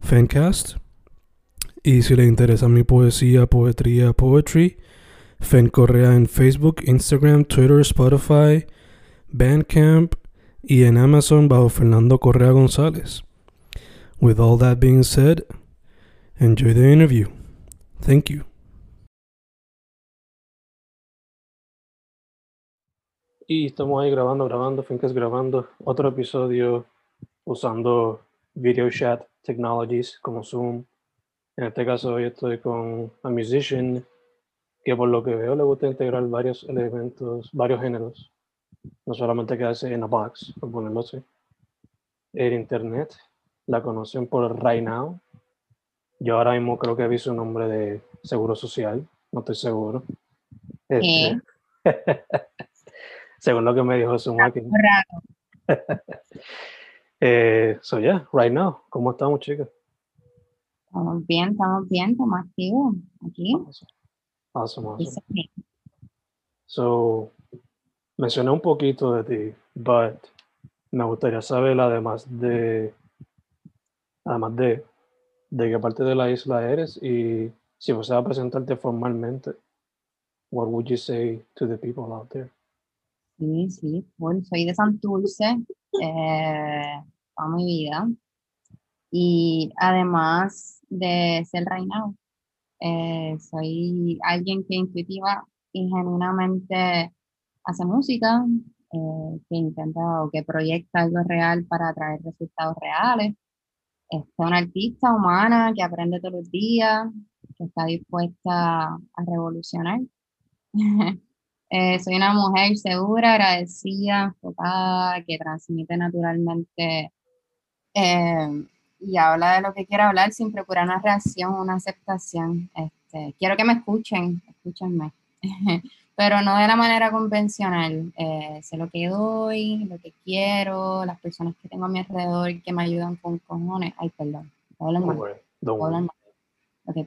Fancast. Y si le interesa mi poesía, poetría, poetry, Fen Correa en Facebook, Instagram, Twitter, Spotify, Bandcamp y en Amazon bajo Fernando Correa González. With all that being said, enjoy the interview. Thank you. Y estamos ahí grabando, grabando, grabando otro episodio usando video chat technologies como Zoom. En este caso hoy estoy con a musician que por lo que veo le gusta integrar varios elementos, varios géneros. No solamente quedarse en a box, por ponerlo así. El internet, la conocen por Right Now. Yo ahora mismo creo que vi su nombre de Seguro Social, no estoy seguro. Este, según lo que me dijo su máquina. eh, so yeah, right now, ¿cómo estamos, chicas? Estamos bien, estamos bien, estamos activos aquí. Awesome, awesome. So, mencioné un poquito de ti, but me gustaría saber además de, además de, de qué parte de la isla eres y si vas a presentarte formalmente, what would you say to the people out there? Sí, sí, bueno, soy de Santurce eh, toda mi vida. Y además de ser reinado, eh, soy alguien que intuitiva y genuinamente hace música, eh, que intenta o que proyecta algo real para traer resultados reales. Es una artista humana que aprende todos los días, que está dispuesta a revolucionar. Eh, soy una mujer segura, agradecida, enfocada, que transmite naturalmente eh, y habla de lo que quiere hablar sin procurar una reacción, una aceptación. Este, quiero que me escuchen, escúchenme, pero no de la manera convencional. Eh, sé lo que doy, lo que quiero, las personas que tengo a mi alrededor que me ayudan con cojones. Ay, perdón, hablan mal. Hablan Okay,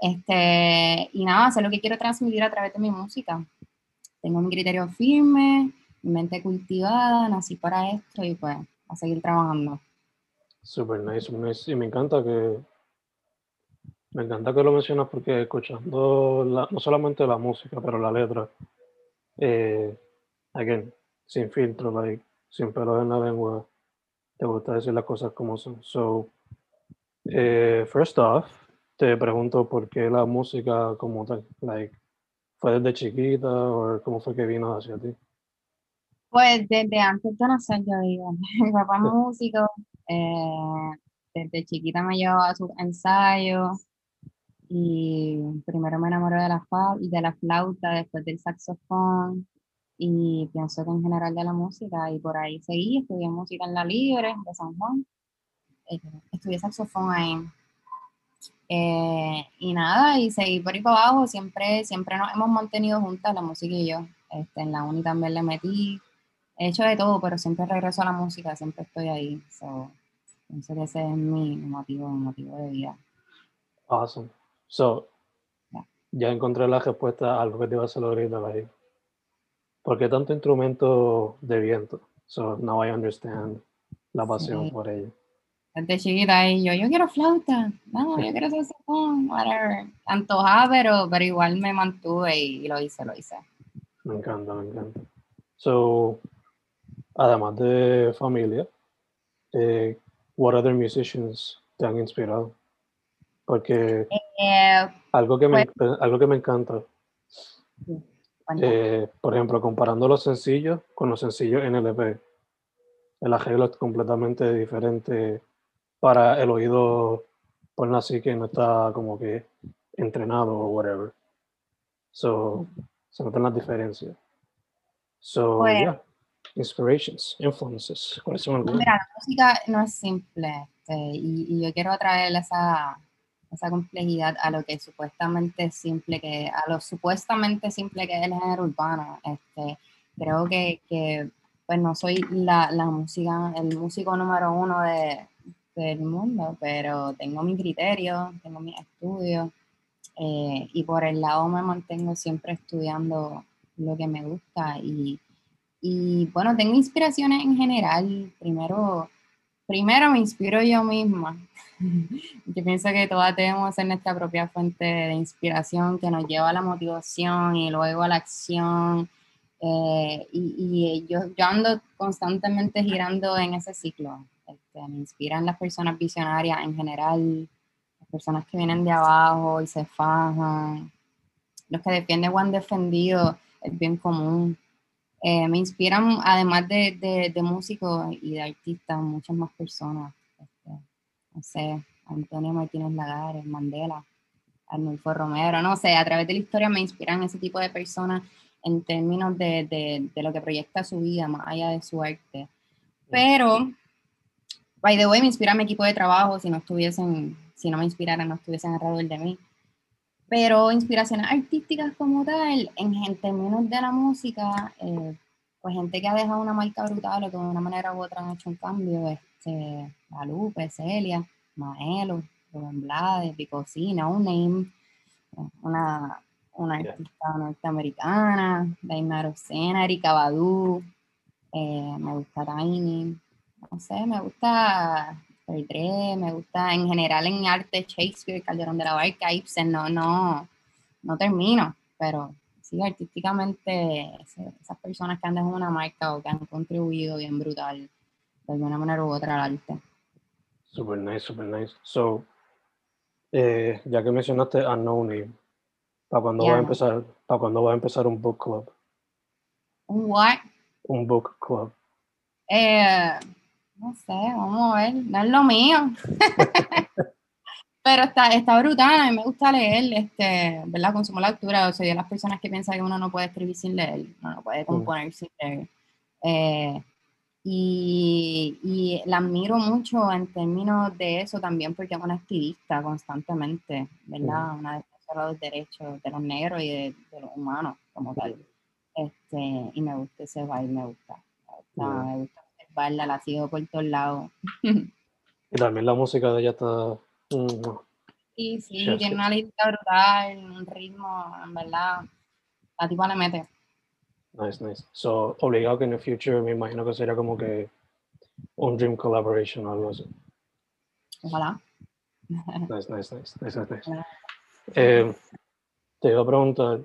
este, y nada, sé lo que quiero transmitir a través de mi música tengo mi criterio firme, mi mente cultivada, nací para esto y pues a seguir trabajando. Super nice, super nice. Y me encanta que me encanta que lo mencionas porque escuchando no solamente la música, pero la letra, eh, again, sin filtro, like, sin pelos en la lengua, te gusta decir las cosas como son. So, eh, first off, te pregunto por qué la música como tal, like, ¿Fue desde chiquita o cómo fue que vino hacia ti? Pues desde antes de nacer, yo digo. Mi papá es músico. Eh, desde chiquita me llevaba a sus ensayos. Y primero me enamoré de la, de la flauta, después del saxofón. Y pienso que en general de la música. Y por ahí seguí, estudié música en la Libre de San Juan. Eh, estudié saxofón ahí. Eh, y nada, y seguir por ahí para abajo, siempre, siempre nos hemos mantenido juntas, la música y yo. Este, en la uni también le metí, he hecho de todo, pero siempre regreso a la música, siempre estoy ahí. So, que ese es mi motivo, mi motivo de vida. Awesome. So, ya encontré la respuesta a lo que te iba a hacer ahorita, ahí. ¿Por qué tanto instrumento de viento? So, now I understand la pasión por ello desde chiquita y yo, yo quiero flauta, no, yo quiero saxofón, whatever. Antojaba, pero, pero igual me mantuve y, lo hice, lo hice. Me encanta, me encanta. So, además de familia, eh, what other musicians te han inspirado? Porque Eh, algo que me, algo que me encanta, eh, por ejemplo, comparando los sencillos con los sencillos NLP, el arreglo es completamente diferente para el oído, por así que no está como que entrenado o whatever. So, se notan las diferencias. So, Pues- yeah. Inspirations, influences. ¿Cuáles son algunas? Mira, la música no es simple este, y, y yo quiero traer esa, esa complejidad a lo que supuestamente es simple, que, a lo supuestamente simple que es el género urbano. Este, creo que, que, pues no soy la, la música, el músico número uno de, del mundo, pero tengo mi criterio, tengo mis estudios eh, y por el lado me mantengo siempre estudiando lo que me gusta y, y bueno, tengo inspiraciones en general. Primero, primero me inspiro yo misma. Yo pienso que todas debemos ser nuestra propia fuente de inspiración que nos lleva a la motivación y luego a la acción. Eh, y yo, ando constantemente girando en ese ciclo. Este, me inspiran las personas visionarias en general, las personas que vienen de abajo y se fajan, los que defienden o han defendido el bien común. Eh, me inspiran, además de, de, de, músicos y de artistas, muchas más personas. Este, no sé, Antonio Martínez Lagares, Mandela, Arnulfo Romero, no sé, a través de la historia me inspiran ese tipo de personas en términos de, de, de lo que proyecta su vida, más allá de su arte. Pero, by the way, me inspira mi equipo de trabajo, si no estuviesen, si no me inspiraran, no estuviesen alrededor de mí. Pero inspiraciones artísticas como tal, en, en términos de la música, eh, pues gente que ha dejado una marca brutal o que de una manera u otra han hecho un cambio, este, La Lupe, Celia, Maelo, Rubén Blades, Picocina, un name, una, una artista norteamericana, Daimar Rosena, Erika Badu, eh, me gusta Tiny, no sé, me gusta Dre, me gusta en general en arte Shakespeare, Calderón de la Barca, Ibsen, no, no, no termino, pero sí, artísticamente esas personas que han dejado una marca o que han contribuido bien brutal de alguna manera u otra al arte. Super nice, super nice. So, eh, ya que mencionaste a No Name, ¿para cuándo Yeah. va a empezar? ¿Para cuándo va a empezar un book club? Un what? Un book club. Eh, no sé, vamos a ver, no es lo mío. Pero está, está brutal, a mí me gusta leer, este, ¿verdad? Consumo la lectura, o sea, yo las personas que piensan que uno no puede escribir sin leer, uno no puede componer sin leer. Eh, y, y la admiro mucho en términos de eso también porque es una activista constantemente, ¿verdad? Una defensora de los derechos de los negros y de, de los humanos como tal. Este, y me gusta ese baile, me gusta. Me gusta, me gusta observarla, la sigo por todos lados. Y también la música de ella está... mm, Sí, sí, tiene una lista brutal, un ritmo, en verdad. La tipa le mete. Nice, nice. So, obligado que en el future me imagino que sería como que un dream collaboration o algo así. Ojalá. Nice, nice, nice, nice, nice, nice. Eh, te iba a preguntar,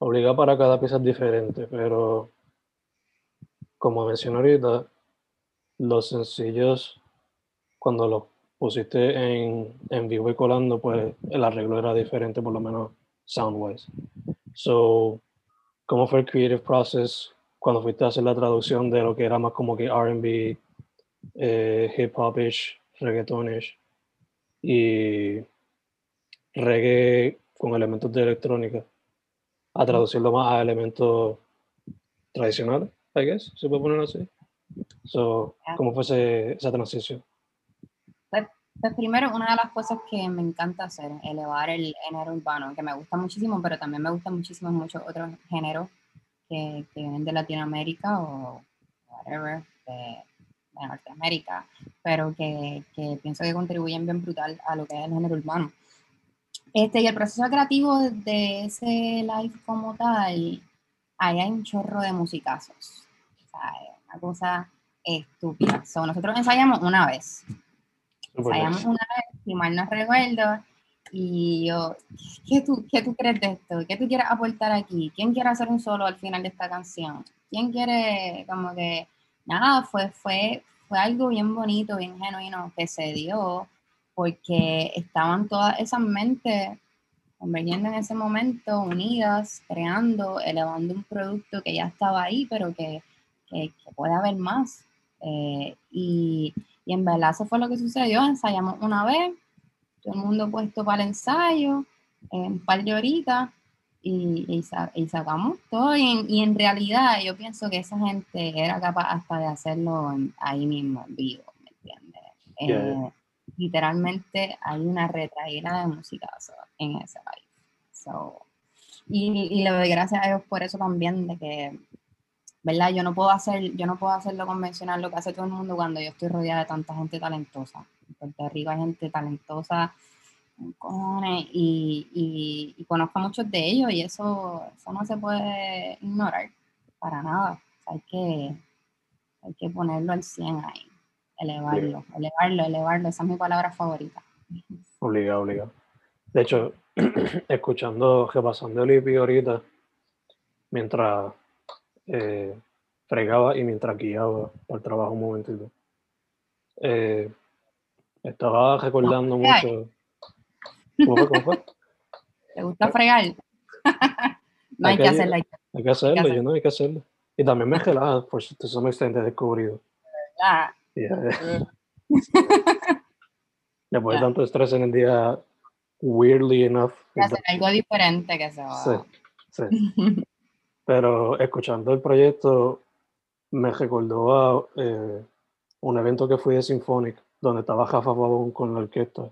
obligado para cada pieza es diferente, pero como mencioné ahorita, los sencillos, cuando los pusiste en, en vivo y colando, pues el arreglo era diferente, por lo menos sound-wise. So, ¿cómo fue el creative process cuando fuiste a hacer la traducción de lo que era más como que R&B, eh, hip-hop-ish, reggaetonish y reggae con elementos de electrónica a traducirlo más a elementos tradicionales, I guess, se puede poner así. So, Yeah. ¿Cómo fue ese- esa transición? Pues primero, una de las cosas que me encanta hacer, elevar el género urbano, que me gusta muchísimo, pero también me gustan muchísimo muchos otros géneros que, que vienen de Latinoamérica o whatever, de, de Norteamérica, pero que, que pienso que contribuyen bien brutal a lo que es el género urbano. Este, y el proceso creativo de ese live como tal, ahí hay un chorro de musicazos. Una cosa estúpida. So, nosotros ensayamos una vez. Ensayamos una vez, si mal no recuerdo, y yo, ¿qué tú, ¿qué tú crees de esto? ¿Qué tú quieres aportar aquí? ¿Quién quiere hacer un solo al final de esta canción? ¿Quién quiere, como que, nada, fue, fue, fue algo bien bonito, bien genuino que se dio, porque estaban todas esas mentes convergiendo en ese momento, unidas, creando, elevando un producto que ya estaba ahí, pero que, que, puede haber más. Eh, y, y, en verdad eso fue lo que sucedió, ensayamos una vez, todo el mundo puesto para el ensayo, en un par de horitas, y, y, sacamos todo. Y en, realidad yo pienso que esa gente era capaz hasta de hacerlo ahí mismo, en vivo, ¿me entiendes? Eh, literalmente hay una retraída de música en ese país. y, y, le doy gracias a Dios por eso también, de que, ¿verdad? Yo no puedo hacer, yo no puedo hacer lo convencional, lo que hace todo el mundo cuando yo estoy rodeada de tanta gente talentosa. En Puerto Rico hay gente talentosa, y, y, y, conozco a muchos de ellos y eso, eso no se puede ignorar para nada. hay que, hay que ponerlo al 100 ahí elevarlo, elevarlo, elevarlo, esa es mi palabra favorita. Obligado, obligado. De hecho, escuchando, repasando el ahorita, mientras eh, fregaba y mientras guiaba por trabajo un momentito, eh, estaba recordando mucho. ¿Cómo fue? ¿Te gusta fregar? no hay, que, hacerlo. Hay que hacerlo, yo no hay que hacerlo. Y también me relaja, por tú me extended descubrido. ¿Verdad? Después de tanto estrés en el día, weirdly enough. Hacer algo diferente que se va. Sí, sí. Pero escuchando el proyecto, me recordó a eh, un evento que fui de Symphonic, donde estaba Jafa Babón con la orquesta.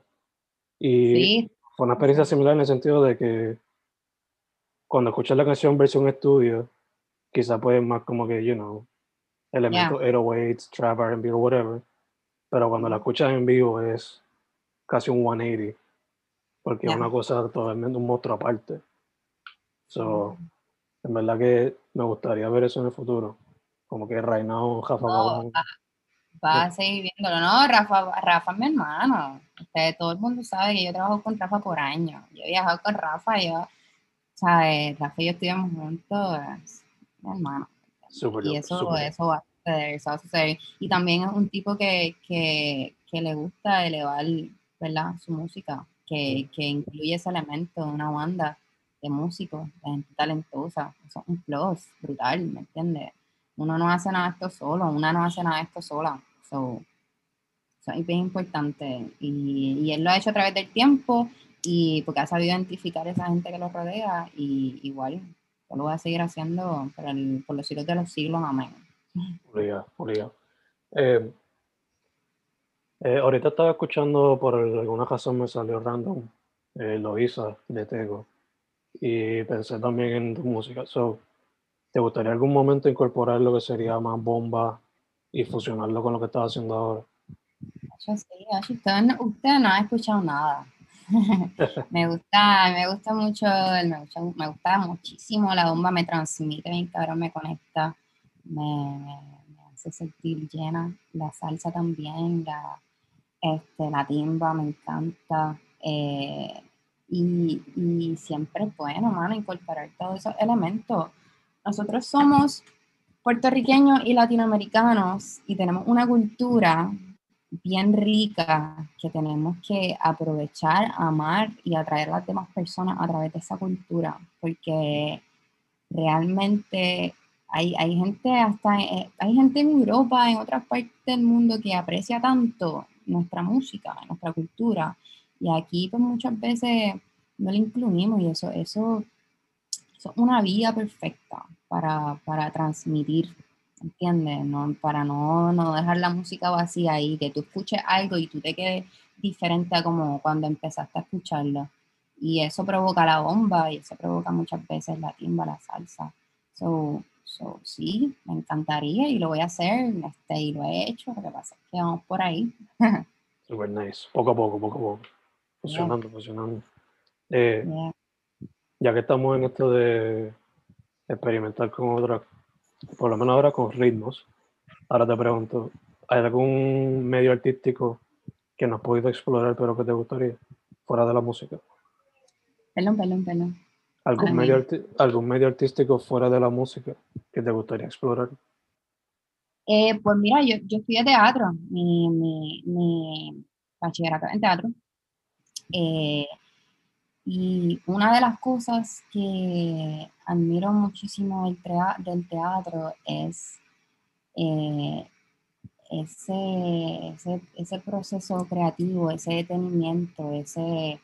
Y fue una experiencia similar en el sentido de que cuando escuchas la canción versión estudio, quizá puede más como que, you know, elementos yeah. 808s, trap, R&B o whatever. Pero cuando la escuchas en vivo es casi un 180, porque es una cosa totalmente un monstruo aparte. So, en verdad que me gustaría ver eso en el futuro. Como que now, Rafa va, va, a seguir viéndolo. No, Rafa, Rafa es mi hermano. Usted, todo el mundo sabe que yo trabajo con Rafa por años. Yo he viajado con Rafa yo, ¿sabes? Rafa y yo estuvimos juntos. mi hermano y eso, eso va a suceder, Y también es un tipo que, que, que le gusta elevar ¿verdad? su música, que, que, incluye ese elemento de una banda de músicos, de gente talentosa. Eso es un plus brutal, ¿me entiendes? Uno no hace nada de esto solo, una no hace nada de esto sola. So, eso es bien importante. Y, y, él lo ha hecho a través del tiempo y porque ha sabido identificar a esa gente que lo rodea y igual yo lo voy a seguir haciendo por, el, por los siglos de los siglos. Amén. Obligado, obligado. Eh, eh, ahorita estaba escuchando, por alguna razón me salió random, eh, Loisa de Tego. Y pensé también en tu música. So, ¿Te gustaría algún momento incorporar lo que sería más bomba y fusionarlo con lo que estás haciendo ahora? Yo sí, usted, usted no ha escuchado nada. me gusta, me gusta mucho, me gusta, me gusta muchísimo la bomba, me transmite bien cabrón, me conecta, me, me, hace sentir llena, la salsa también, la, este, la timba me encanta, eh, y, siempre es bueno, incorporar todos esos elementos. Nosotros somos puertorriqueños y latinoamericanos y tenemos una cultura bien rica que tenemos que aprovechar, amar y atraer a las demás personas a través de esa cultura, porque realmente hay, hay gente hasta eh, hay gente en Europa, en otras partes del mundo que aprecia tanto nuestra música, nuestra cultura, y aquí pues muchas veces no le incluimos y eso, eso, es una vía perfecta para, para transmitir ¿entiendes? No, para no, no, dejar la música vacía y que tú escuches algo y tú te quedes diferente a como cuando empezaste a escucharlo. Y eso provoca la bomba y eso provoca muchas veces la timba, la salsa. So, so sí, me encantaría y lo voy a hacer este, y lo he hecho. Lo que pasa es que vamos por ahí. Super nice. Poco a poco, poco a poco. Funcionando, funcionando. Eh, ya que estamos en esto de experimentar con otras por lo menos ahora con ritmos. Ahora te pregunto, ¿hay algún medio artístico que no has podido explorar pero que te gustaría fuera de la música? Perdón, perdón, perdón. ¿Algún, medio, ¿Algún medio artístico fuera de la música que te gustaría explorar? Eh, pues mira, yo, yo estudié teatro. Mi, mi, mi, bachillerato en teatro. Eh, y una de las cosas que admiro muchísimo del, teatro es eh, ese, proceso creativo, ese detenimiento, ese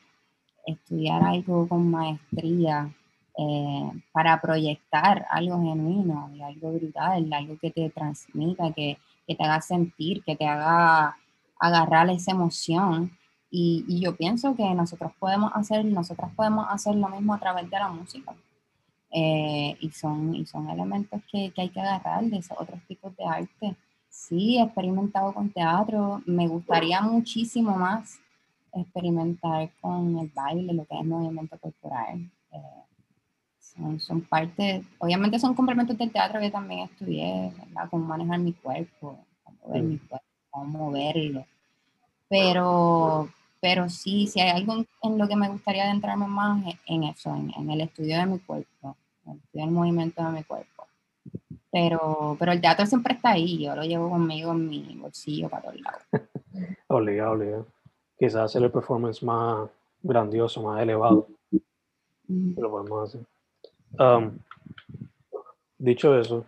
estudiar algo con maestría eh, para proyectar algo genuino y algo brutal, algo que te transmita, que, que te haga sentir, que te haga agarrar esa emoción. Y, y, yo pienso que nosotros podemos hacer, nosotras podemos hacer lo mismo a través de la música. Eh, y, son, y son elementos que, que, hay que agarrar de esos otros tipos de arte. Sí, he experimentado con teatro, me gustaría muchísimo más experimentar con el baile, lo que es movimiento corporal. Eh, son, son parte, obviamente son complementos del teatro que también estudié, ¿verdad? Cómo manejar mi cuerpo, cómo mover mi cuerpo, cómo moverlo. Pero, pero sí, si hay algo en, lo que me gustaría adentrarme más en eso, en, en el estudio de mi cuerpo, en el estudio del movimiento de mi cuerpo. Pero, pero el teatro siempre está ahí, yo lo llevo conmigo en mi bolsillo para todos lados. obligado, obligado. Quizás hacer el performance más grandioso, más elevado. Lo podemos hacer. Um, dicho eso,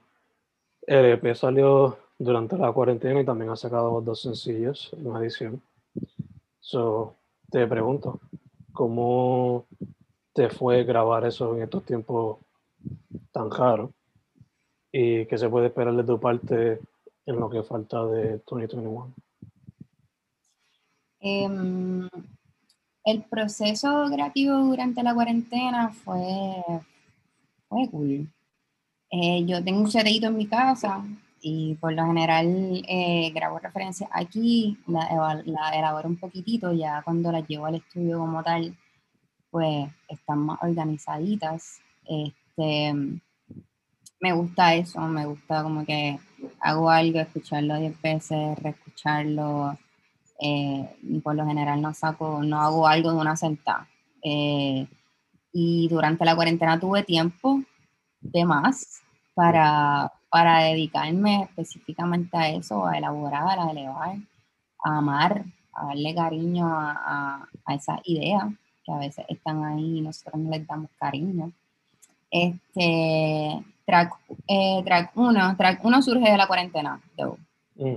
el EP salió durante la cuarentena y también ha sacado dos sencillos en una edición. So, te pregunto, ¿cómo te fue grabar eso en estos tiempos tan raros? ¿Y qué se puede esperar de tu parte en lo que falta de 2021? Em, el proceso creativo durante la cuarentena fue, fue cool. Eh, yo tengo un setito en mi casa y por lo general eh, grabo referencias aquí, la, la, elaboro un poquitito, ya cuando las llevo al estudio como tal, pues están más organizaditas. Este, me gusta eso, me gusta como que hago algo, escucharlo diez veces, reescucharlo. Eh, y por lo general no saco, no hago algo de una sentada. Eh, y durante la cuarentena tuve tiempo de más para, para dedicarme específicamente a eso, a elaborar, a elevar, a amar, a darle cariño a, a, esas ideas que a veces están ahí y nosotros no les damos cariño. Este, track, eh, track 1, track 1 surge de la cuarentena. Mm.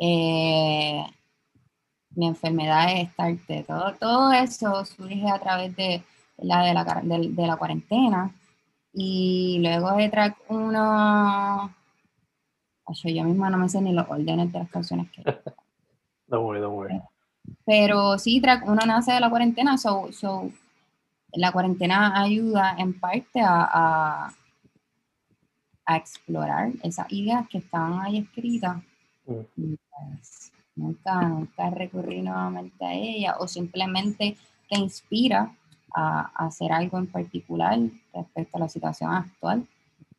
Eh, mi enfermedad es estarte, todo, todo eso surge a través de la, de la, de, la cuarentena. Y luego de track 1, yo misma no me sé ni los órdenes de las canciones que... don't worry, don't worry. Pero sí, track 1 nace de la cuarentena, so, so la cuarentena ayuda en parte a, a, a explorar esas ideas que estaban ahí escritas. Mm. Y pues, nunca, nunca recurrí nuevamente a ella o simplemente te inspira a, hacer algo en particular respecto a la situación actual.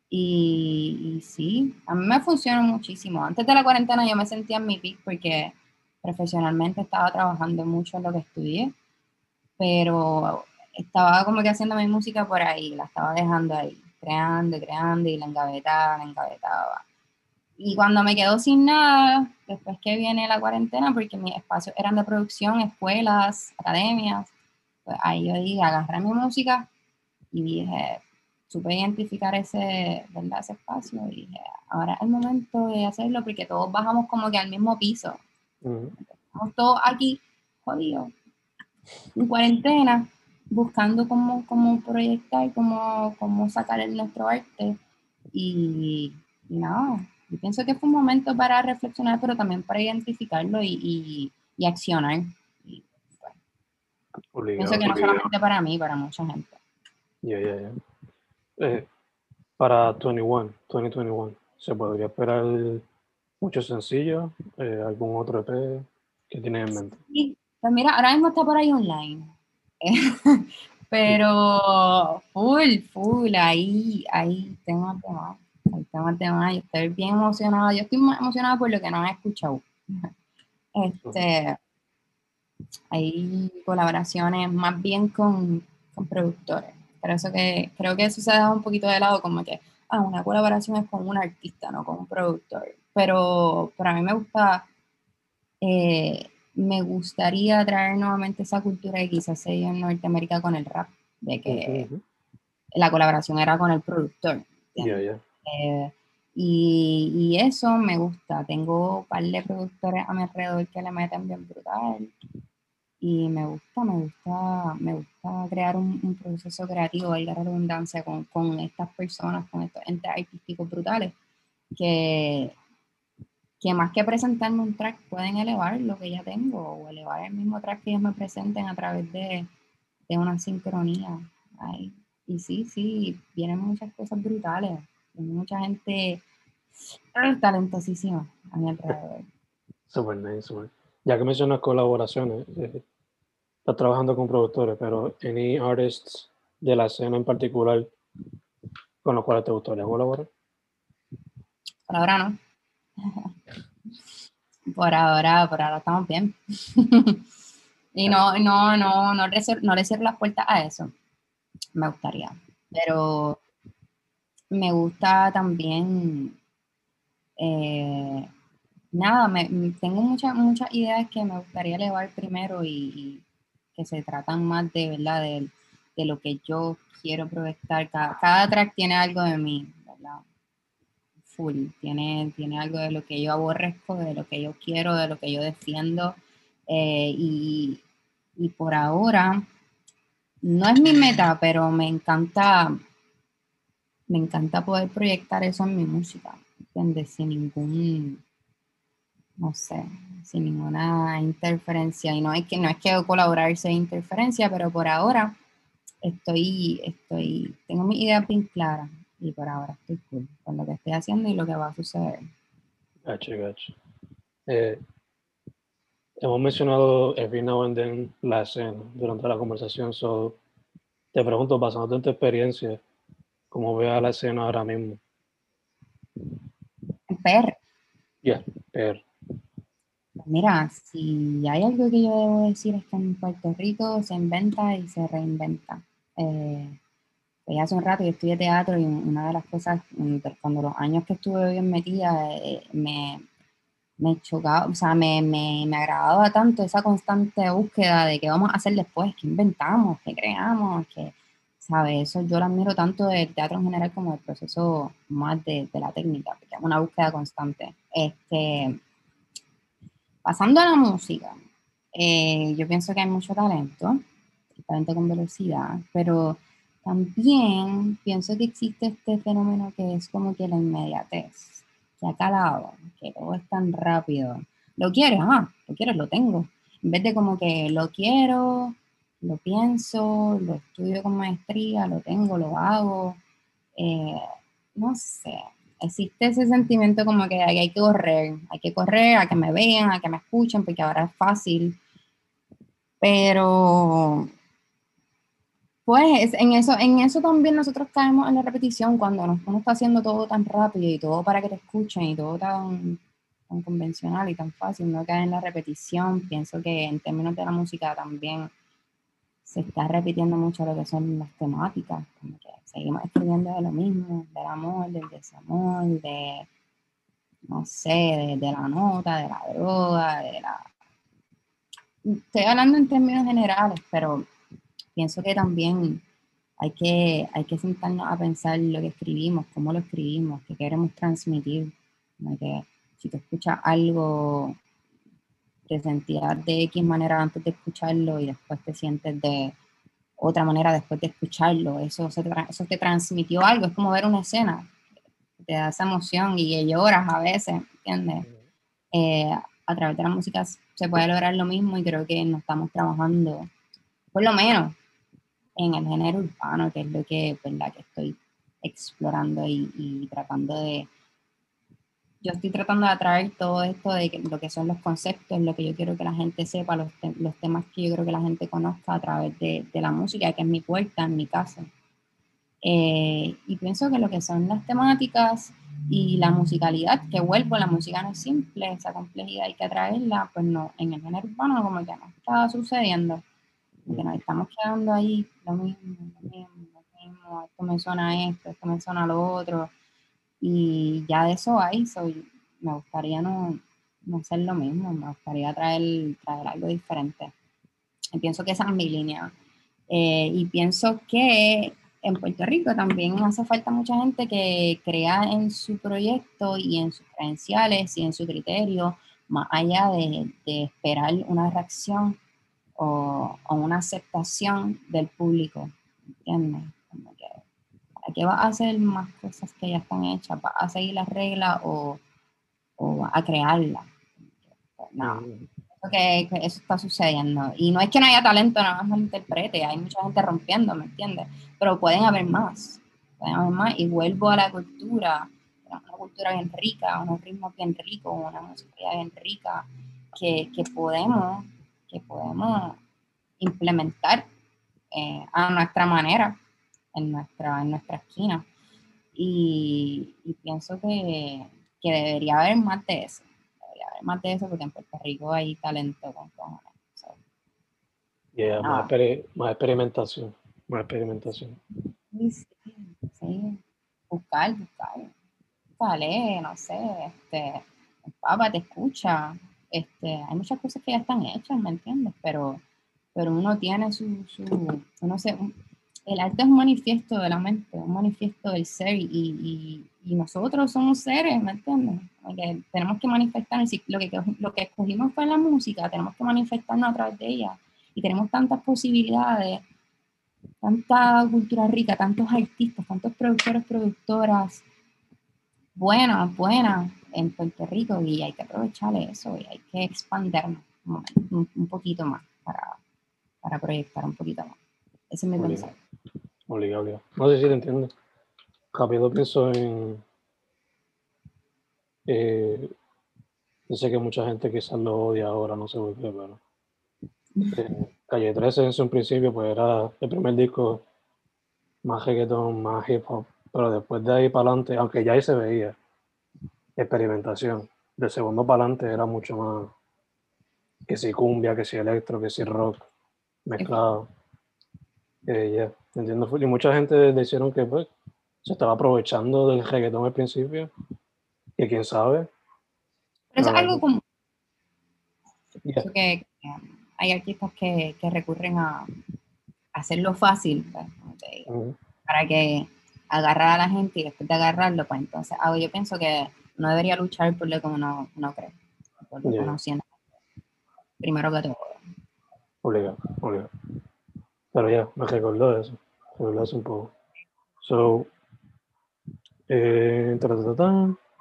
Y, sí, a mí me funciona muchísimo. Antes de la cuarentena yo me sentía en mi pick porque profesionalmente estaba trabajando mucho en lo que estudié, pero estaba como que haciendo mi música por ahí, la estaba dejando ahí, creando, creando y la engavetaba, la engavetaba. Y cuando me quedo sin nada, después que viene la cuarentena, porque mis espacios eran de producción, escuelas, academias, pues ahí yo dije, agarré mi música y dije, supe identificar ese, ¿verdad? ese espacio y dije, ahora es el momento de hacerlo porque todos bajamos como que al mismo piso. Estamos todos aquí, jodidos, en cuarentena, buscando cómo, cómo proyectar, cómo, cómo sacar el nuestro arte. Y, y nada, yo pienso que fue un momento para reflexionar, pero también para identificarlo y, y, accionar. Y, pienso que no solamente para mí, para mucha gente. Ya, ya, ya. Eh, para 21, 2021, ¿se podría esperar muchos sencillos? Eh, ¿Algún otro EP que tienes en mente? Sí, pues mira, ahora mismo está por ahí online. Pero full, full, ahí, ahí tengo temas tema, tema, y estoy bien emocionada. Yo estoy más emocionada por lo que no han escuchado. Este, hay colaboraciones más bien con, con productores. Pero eso que creo que eso se ha dejado un poquito de lado, como que ah, una colaboración es con un artista, no con un productor. Pero para mí me gusta eh, me gustaría traer nuevamente esa cultura que quizás se dio en Norteamérica con el rap, de que la colaboración era con el productor. Eh, y, y, eso me gusta. Tengo un par de productores a mi alrededor que le meten bien brutal. Y me gusta, me gusta, me gusta crear un, proceso creativo, hay la redundancia, con, con estas personas, con estos entes artísticos brutales, que, que más que presentarme un track pueden elevar lo que ya tengo o elevar el mismo track que ellos me presenten a través de, de una sincronía. y sí, sí, vienen muchas cosas brutales, mucha gente talentosísima a mi alrededor. Super nice, super. Ya que mencionas colaboraciones, eh, estás trabajando con productores, pero ¿any artists de la escena en particular con los cuales te gustaría colaborar? Por ahora no. por ahora, por ahora estamos bien. y no, no, no, no, no le cierro las puertas a eso. Me gustaría. Pero me gusta también eh, nada, me, tengo muchas muchas ideas que me gustaría elevar primero y, que se tratan más de verdad de, de lo que yo quiero proyectar. Cada, cada, track tiene algo de mí, ¿verdad? Full, tiene, tiene algo de lo que yo aborrezco, de lo que yo quiero, de lo que yo defiendo. Eh, y, y por ahora, no es mi meta, pero me encanta, me encanta poder proyectar eso en mi música, ¿entiendes? Sin ningún no sé, sin ninguna interferencia. Y no, hay que, no es que colaborar sea interferencia, pero por ahora estoy, estoy, tengo mi idea bien clara y por ahora estoy cool con lo que estoy haciendo y lo que va a suceder. Gacho, gacho. Eh, hemos mencionado every now and then la escena durante la conversación, so te pregunto, basándote en tu experiencia, ¿cómo ve a la escena ahora mismo? Per. Yeah, per. Mira, si hay algo que yo debo decir es que en Puerto Rico se inventa y se reinventa. Eh, pues hace un rato yo estudié teatro y una de las cosas, cuando los años que estuve bien metida, eh, me, me chocaba, o sea, me, me, me, agradaba tanto esa constante búsqueda de qué vamos a hacer después, qué inventamos, qué creamos, que, ¿sabes? Eso yo lo admiro tanto del teatro en general como del proceso más de, de la técnica, porque es una búsqueda constante. Este, Pasando a la música, eh, yo pienso que hay mucho talento, talento con velocidad, pero también pienso que existe este fenómeno que es como que la inmediatez, que ha calado, que todo es tan rápido. Lo quieres, ah, lo quieres, lo tengo. En vez de como que lo quiero, lo pienso, lo estudio con maestría, lo tengo, lo hago. Eh, no sé, existe ese sentimiento como que hay, que correr, hay que correr a que me vean, a que me escuchen, porque ahora es fácil. Pero, pues en eso, en eso también nosotros caemos en la repetición cuando uno está haciendo todo tan rápido y todo para que te escuchen y todo tan, tan convencional y tan fácil, no cae en la repetición. Pienso que en términos de la música también se está repitiendo mucho lo que son las temáticas, como que seguimos escribiendo de lo mismo, del amor, del desamor, de, no sé, de, la nota, de la droga, de la... Estoy hablando en términos generales, pero pienso que también hay que, hay que sentarnos a pensar lo que escribimos, cómo lo escribimos, qué queremos transmitir. Que si tú escuchas algo te sentías de X manera antes de escucharlo y después te sientes de otra manera después de escucharlo. Eso, eso te transmitió algo, es como ver una escena, te da esa emoción y lloras a veces, ¿entiendes? Eh, a través de la música se puede lograr lo mismo y creo que nos estamos trabajando, por lo menos, en el género urbano, que es lo que, ¿verdad? que estoy explorando y tratando de yo estoy tratando de atraer todo esto de lo que son los conceptos, lo que yo quiero que la gente sepa, los, los temas que yo creo que la gente conozca a través de, de la música, que es mi puerta, en mi casa. Eh, y pienso que lo que son las temáticas y la musicalidad, que vuelvo, la música no es simple, esa complejidad hay que atraerla, pues no, en el género urbano como que no está sucediendo, que nos estamos quedando ahí, lo mismo, lo mismo, lo mismo, esto me suena esto, esto me suena lo otro, y ya de eso hay, soy, me gustaría no, no ser lo mismo, me gustaría traer, traer algo diferente. Y pienso que esa es mi línea. Eh, y pienso que en Puerto Rico también hace falta mucha gente que crea en su proyecto y en sus credenciales y en su criterio, más allá de, esperar una reacción o, una aceptación del público. ¿Entiendes? ¿Para qué va a hacer más cosas que ya están hechas? ¿Va a seguir las reglas o, o a crearlas? No. Mm que, eso está sucediendo. Y no es que no haya talento, nada más interprete, hay mucha gente rompiendo, ¿me entiendes? Pero pueden haber más, pueden haber más. Y vuelvo a la cultura, una cultura bien rica, unos ritmos bien ricos, una música bien rica, que, que podemos, que podemos implementar eh, a nuestra manera, en nuestra, en nuestra esquina. Y, y pienso que, que debería haber más de eso más de eso porque en Puerto Rico hay talento con cojones. Yeah, más, más, experimentación, más experimentación. Sí, sí, buscar, buscar. Vale, no sé, este, papá te escucha, este, hay muchas cosas que ya están hechas, ¿me entiendes? Pero, pero uno tiene su, su uno se, el arte es un manifiesto de la mente, un manifiesto del ser y, nosotros somos seres, ¿me entiendes? tenemos que manifestarnos, lo que, lo que escogimos fue la música, tenemos que manifestarnos a través de ella y tenemos tantas posibilidades, tanta cultura rica, tantos artistas, tantos productores, productoras, buenas, buenas en Puerto Rico y hay que aprovechar eso y hay que expandernos un, poquito más para, para proyectar un poquito más. Ese es mi pensamiento. Obligado, No sé si te entiendo. Rápido pienso en. Eh, que mucha gente quizás lo odia ahora, no sé por qué, pero. Eh, Calle 13 en su principio, pues era el primer disco más reggaeton, más hip hop, pero después de ahí para adelante, aunque ya ahí se veía experimentación, de segundo para adelante era mucho más que si cumbia, que si electro, que si rock mezclado. Eh, entiendo. Y mucha gente decían que pues, se estaba aprovechando del reggaetón al principio. Y quién sabe. Pero eso es algo como. Que, hay artistas que, que recurren a, hacerlo fácil pues, para que agarrar a la gente y después de agarrarlo, pues entonces ah, yo pienso que no debería luchar por lo que uno, no cree, por lo que uno siente. Primero que todo. Obligado, obligado. Pero ya, me recordó eso. Me eso un poco. So, eh,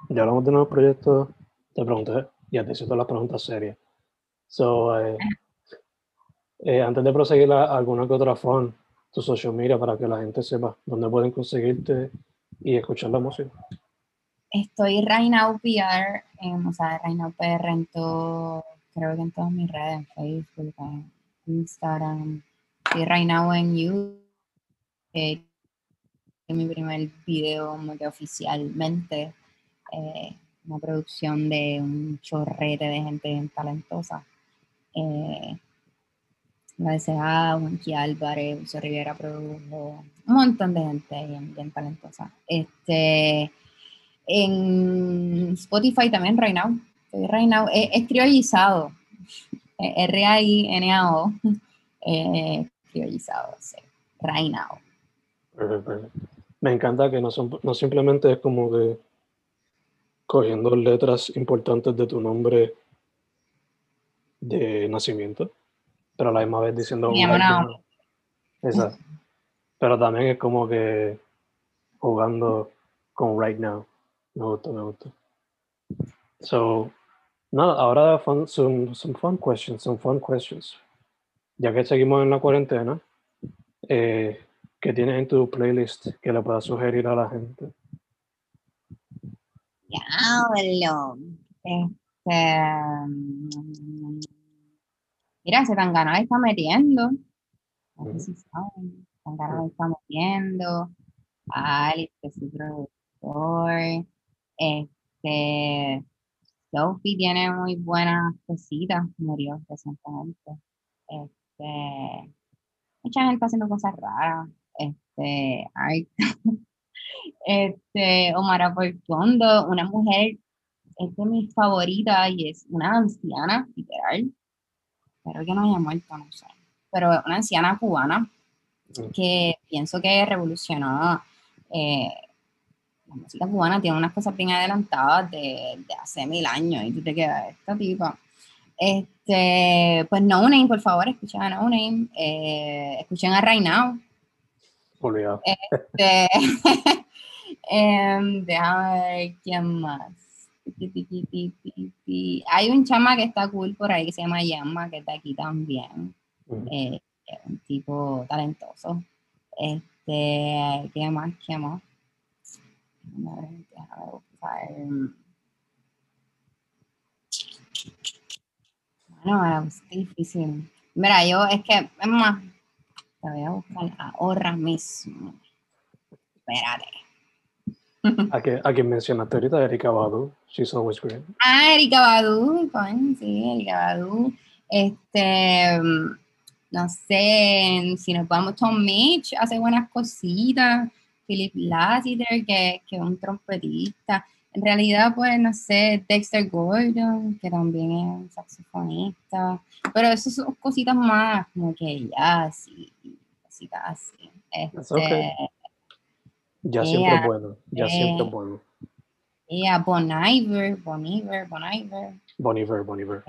ya hablamos de nuevos proyectos. Te pregunté, ya te hice todas las preguntas serias. So, eh, eh, antes de proseguir alguna que otra forma, tu social media para que la gente sepa dónde pueden conseguirte y escuchar la música. Estoy Rainau PR, o sea, Rainau PR en todo, creo que en todas mis redes, Facebook, Instagram, right now en YouTube, eh, mi primer video oficialmente, eh, una producción de un chorrete de gente talentosa. Eh, la deseada, Juanqui Álvarez, Uso Rivera produjo, un montón de gente bien, talentosa. Este, en Spotify también, right now, right now, es, es criollizado, R-A-I-N-A-O, eh, right now. Me encanta que no, son, no simplemente es como que cogiendo letras importantes de tu nombre de nacimiento, pero a la misma vez diciendo... Exacto. Pero también es como que jugando con right now. Me gusta, me gusta. So, nada, ahora fun, some, some fun questions, some fun questions ya que seguimos en la cuarentena, eh, ¿qué tienes en tu playlist que le puedas sugerir a la gente? Diablo. Este, mira, se tan ganado está metiendo. No sé si saben. Tan está metiendo. Alex, que es su productor. Este, Sophie tiene muy buenas cositas, murió recientemente. Este, este, mucha gente haciendo cosas raras. Este, ay, este, Omar Portuondo, una mujer es de mis favoritas y es una anciana, literal. Espero que no haya muerto, no sé. Pero una anciana cubana que pienso que revolucionó eh, la música cubana, tiene unas cosas bien adelantadas de, de hace mil años y tú te quedas, esta tipa. Este, pues No Name, por favor, escuchen a No Name, eh, escuchen a Right Now. Olvidado. Este, em, déjame ver quién más. Hay un chama que está cool por ahí que se llama Yama, que está aquí también. Mm. Eh, un tipo talentoso. Este, ¿qué más? ¿Qué más? Déjame buscar. Bueno, es difícil. Mira, yo es que, es más, te voy a buscar ahora mismo. Espérate. ¿A, qué, ¿A quién mencionaste ahorita? Erika Badu. She's always great. Ah, Erika Badu, coño, sí, Erika Badu. Este, no sé, si nos vamos, Tom Mitch hace buenas cositas. Philip Lassiter, que, que es un trompetista. En realidad, pues, no sé, Dexter Gordon, que también es un saxofonista. Pero eso son cositas más como que jazz y cositas así. Este, okay. Ya siempre es bueno. Ya siempre Eh. es bueno. yeah, Bon Iver, Bon Iver, Bon Iver. Bon Iver, Bon Iver.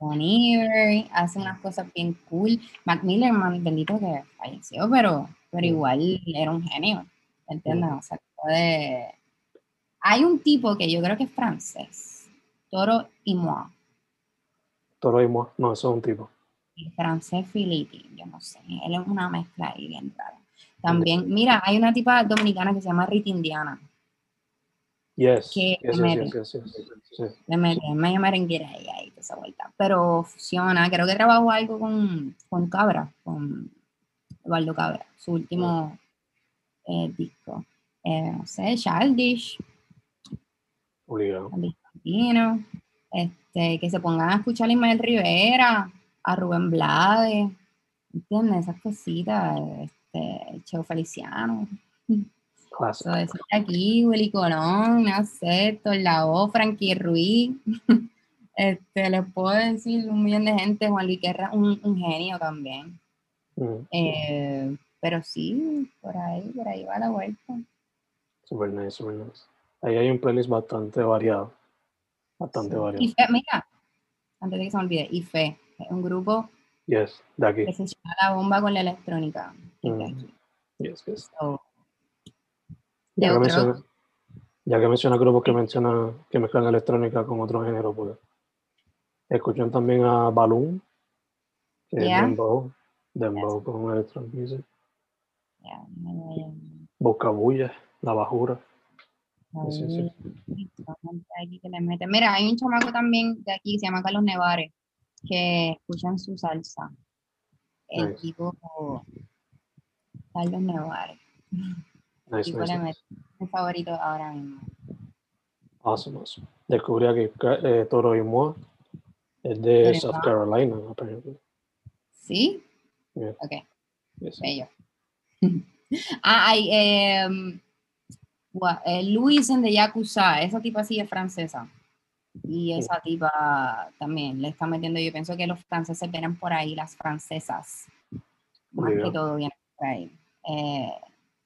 Bon Iver hace unas cosas bien cool. Mac Miller, man, bendito que falleció, pero, pero igual era un genio, ¿entiendes? Mm. O sea, puede- Hay un tipo que yo creo que es francés, Toro y Moi, Toro y Moa. No, eso es un tipo. y francés Filippi, yo no sé, él es una mezcla ahí bien rara. También, mira, hay una tipa dominicana que se llama Rita Indiana, Yes. Que Yes, me- yes, yes, yes, le mete medio merenguera ahí, ahí, esa vuelta. Pero funciona, creo que trabajó algo con, con Cabra, con Eduardo Cabra, su último eh, disco. Eh, no sé, Childish, Obligado. Este, que se pongan a escuchar a Ismael Rivera, a Rubén Blades, ¿entiendes? Esas cositas, este, Cheo Feliciano. Eso es aquí, Willy Colón, no sé, Héctor Lavoe, Frankie Ruiz. Este, les puedo decir un millón de gente, Juan Luis Guerra, un, un genio también. Mm, Eh, pero sí, por ahí, por ahí va la vuelta. Super nice, super nice. Ahí hay un playlist bastante variado. Bastante Y variado. Fe, mira, antes de que se me olvide, y Fe, es un grupo Yes, de aquí. que se llama La Bomba con la Electrónica. de Mm. aquí. Yes, yes. So, Ya que, menciona, ya que menciona grupos que menciona que mezclan electrónica con otro género, pues escuchan también a Balloon, que Yeah. es Dembow, Dembow con electronic music, ya, ya, Bocabulla, La Bajura. Ya. Sí, sí, Ahí, vamos a aquí que le mete. Mira, hay un chamaco también de aquí que se llama Carlos Nevares, que escuchan su salsa. El Nice. tipo Carlos Nevares. Nice, tipo nice, le nice. mete mi favorito ahora mismo. Awesome, awesome. Descubrí aquí eh, Toro y Moa es de South. Carolina, apparently. ¿Sí? Yeah. Ok, Yes. bello. ah, hay em, eh, Luis en de Yakuza, esa tipa sí es francesa. Y esa tipa también le está metiendo, yo pienso que los franceses vienen por ahí, las francesas, más Muy que todo vienen por ahí. Eh,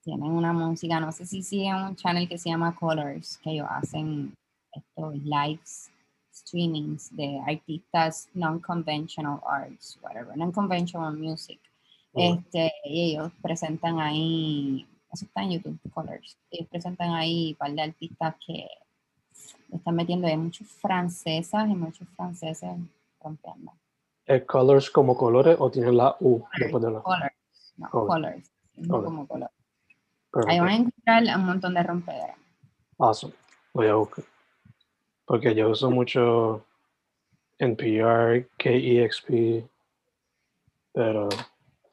tienen una música, no sé si siguen un channel que se llama Colors, que ellos hacen estos lives, streamings de artistas non-conventional arts, whatever, non-conventional music. Este, y ellos presentan ahí, eso está en YouTube, Colors, ellos presentan ahí un par de artistas que están metiendo, hay muchos francesas y muchos franceses rompiendo. ¿Es colors como colores o tiene la U después de la Colors, no, Colors. colors, no Ok. como color. Perfecto. Ahí van a encontrar un montón de rompederas. Awesome. Voy a buscar. Porque yo uso mucho NPR, KEXP, pero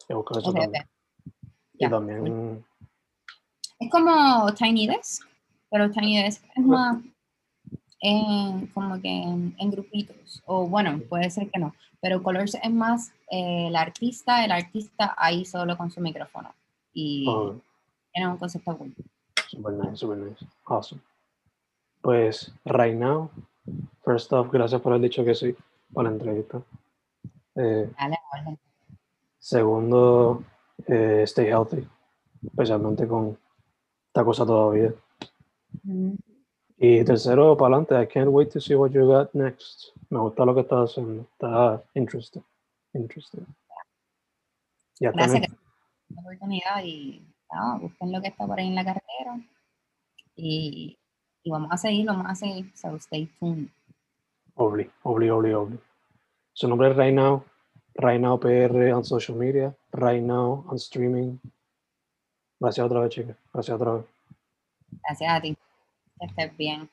he buscado eso Ok, también. ok. Y Ya. también, Es como Tiny Desk, pero Tiny Desk es más en, como que en, en grupitos. O bueno, puede ser que no. Pero Colors es más eh, el artista, el artista ahí solo con su micrófono. Y oh, tiene un concepto cool. super nice, super nice. Awesome. Pues, right now, First off, gracias por haber dicho que sí para la entrevista. Eh, Dale, orden. segundo, eh, stay healthy, especialmente con esta cosa todavía. Mm, Y tercero, para adelante, I can't wait to see what you got next. Me gusta lo que estás haciendo. Está interesting. Interesting. Ya. Gracias por la oportunidad y busquen lo que está por ahí en la. Y, y vamos a seguir, vamos a seguir. So stay tuned. Obli, obli, obli, obli. Su nombre es Right Now. Right Now PR on social media. Right Now on streaming. Gracias otra vez, chicas. Gracias otra vez. Gracias a ti. Que estés bien.